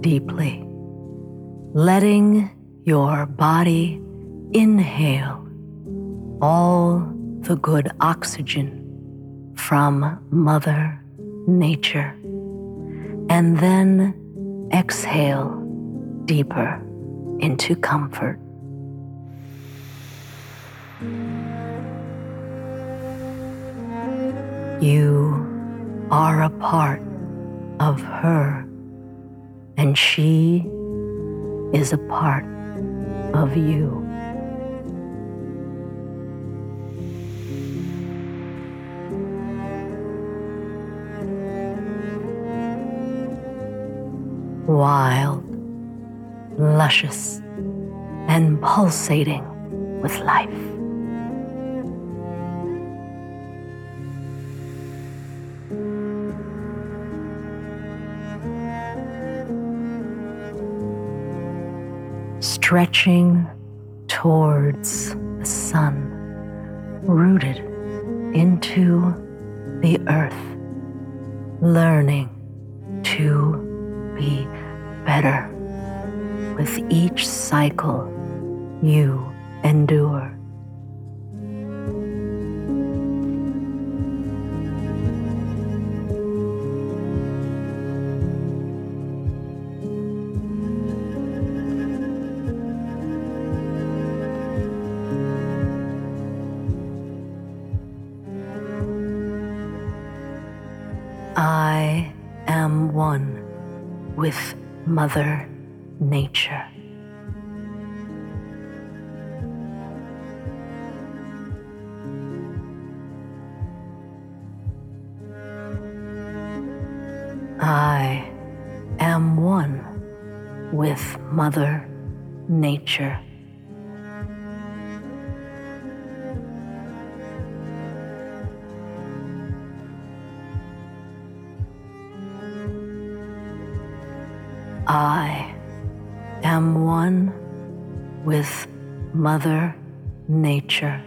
Deeply, letting your body inhale all the good oxygen from Mother Nature, and then exhale deeper into comfort. You are a part of her, and she is a part of you. Wild, luscious, and pulsating with life. Stretching towards the sun, rooted into the earth, learning to be better with each cycle you endure. With Mother Nature. I am one with Mother Nature. I am one with Mother Nature.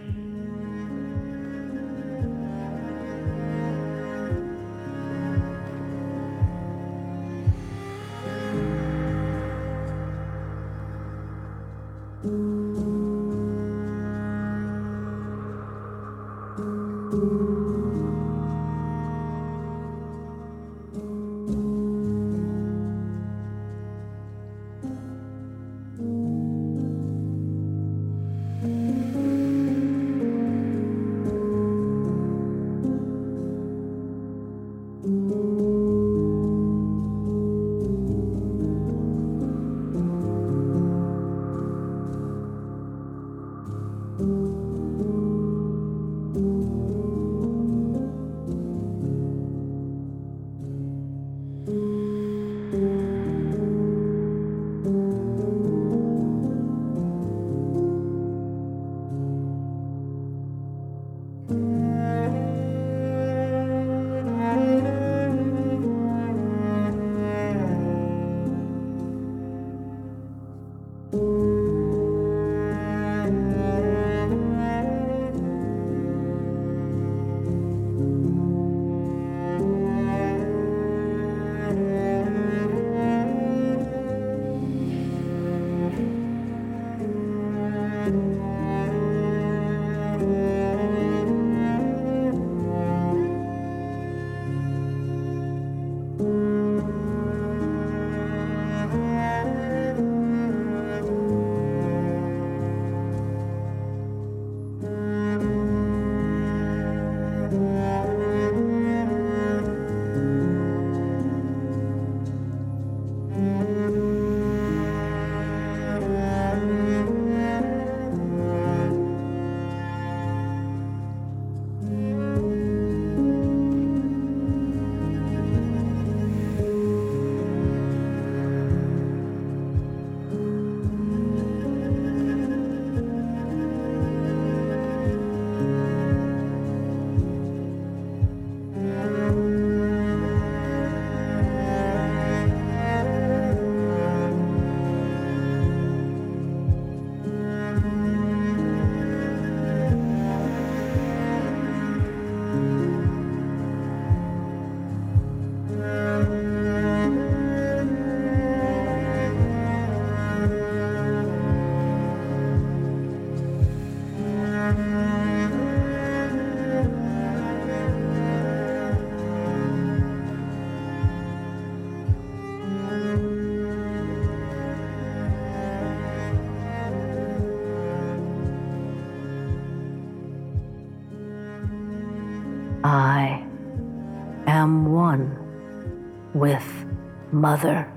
With Mother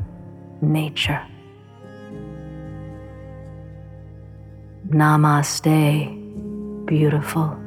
Nature. Namaste, beautiful.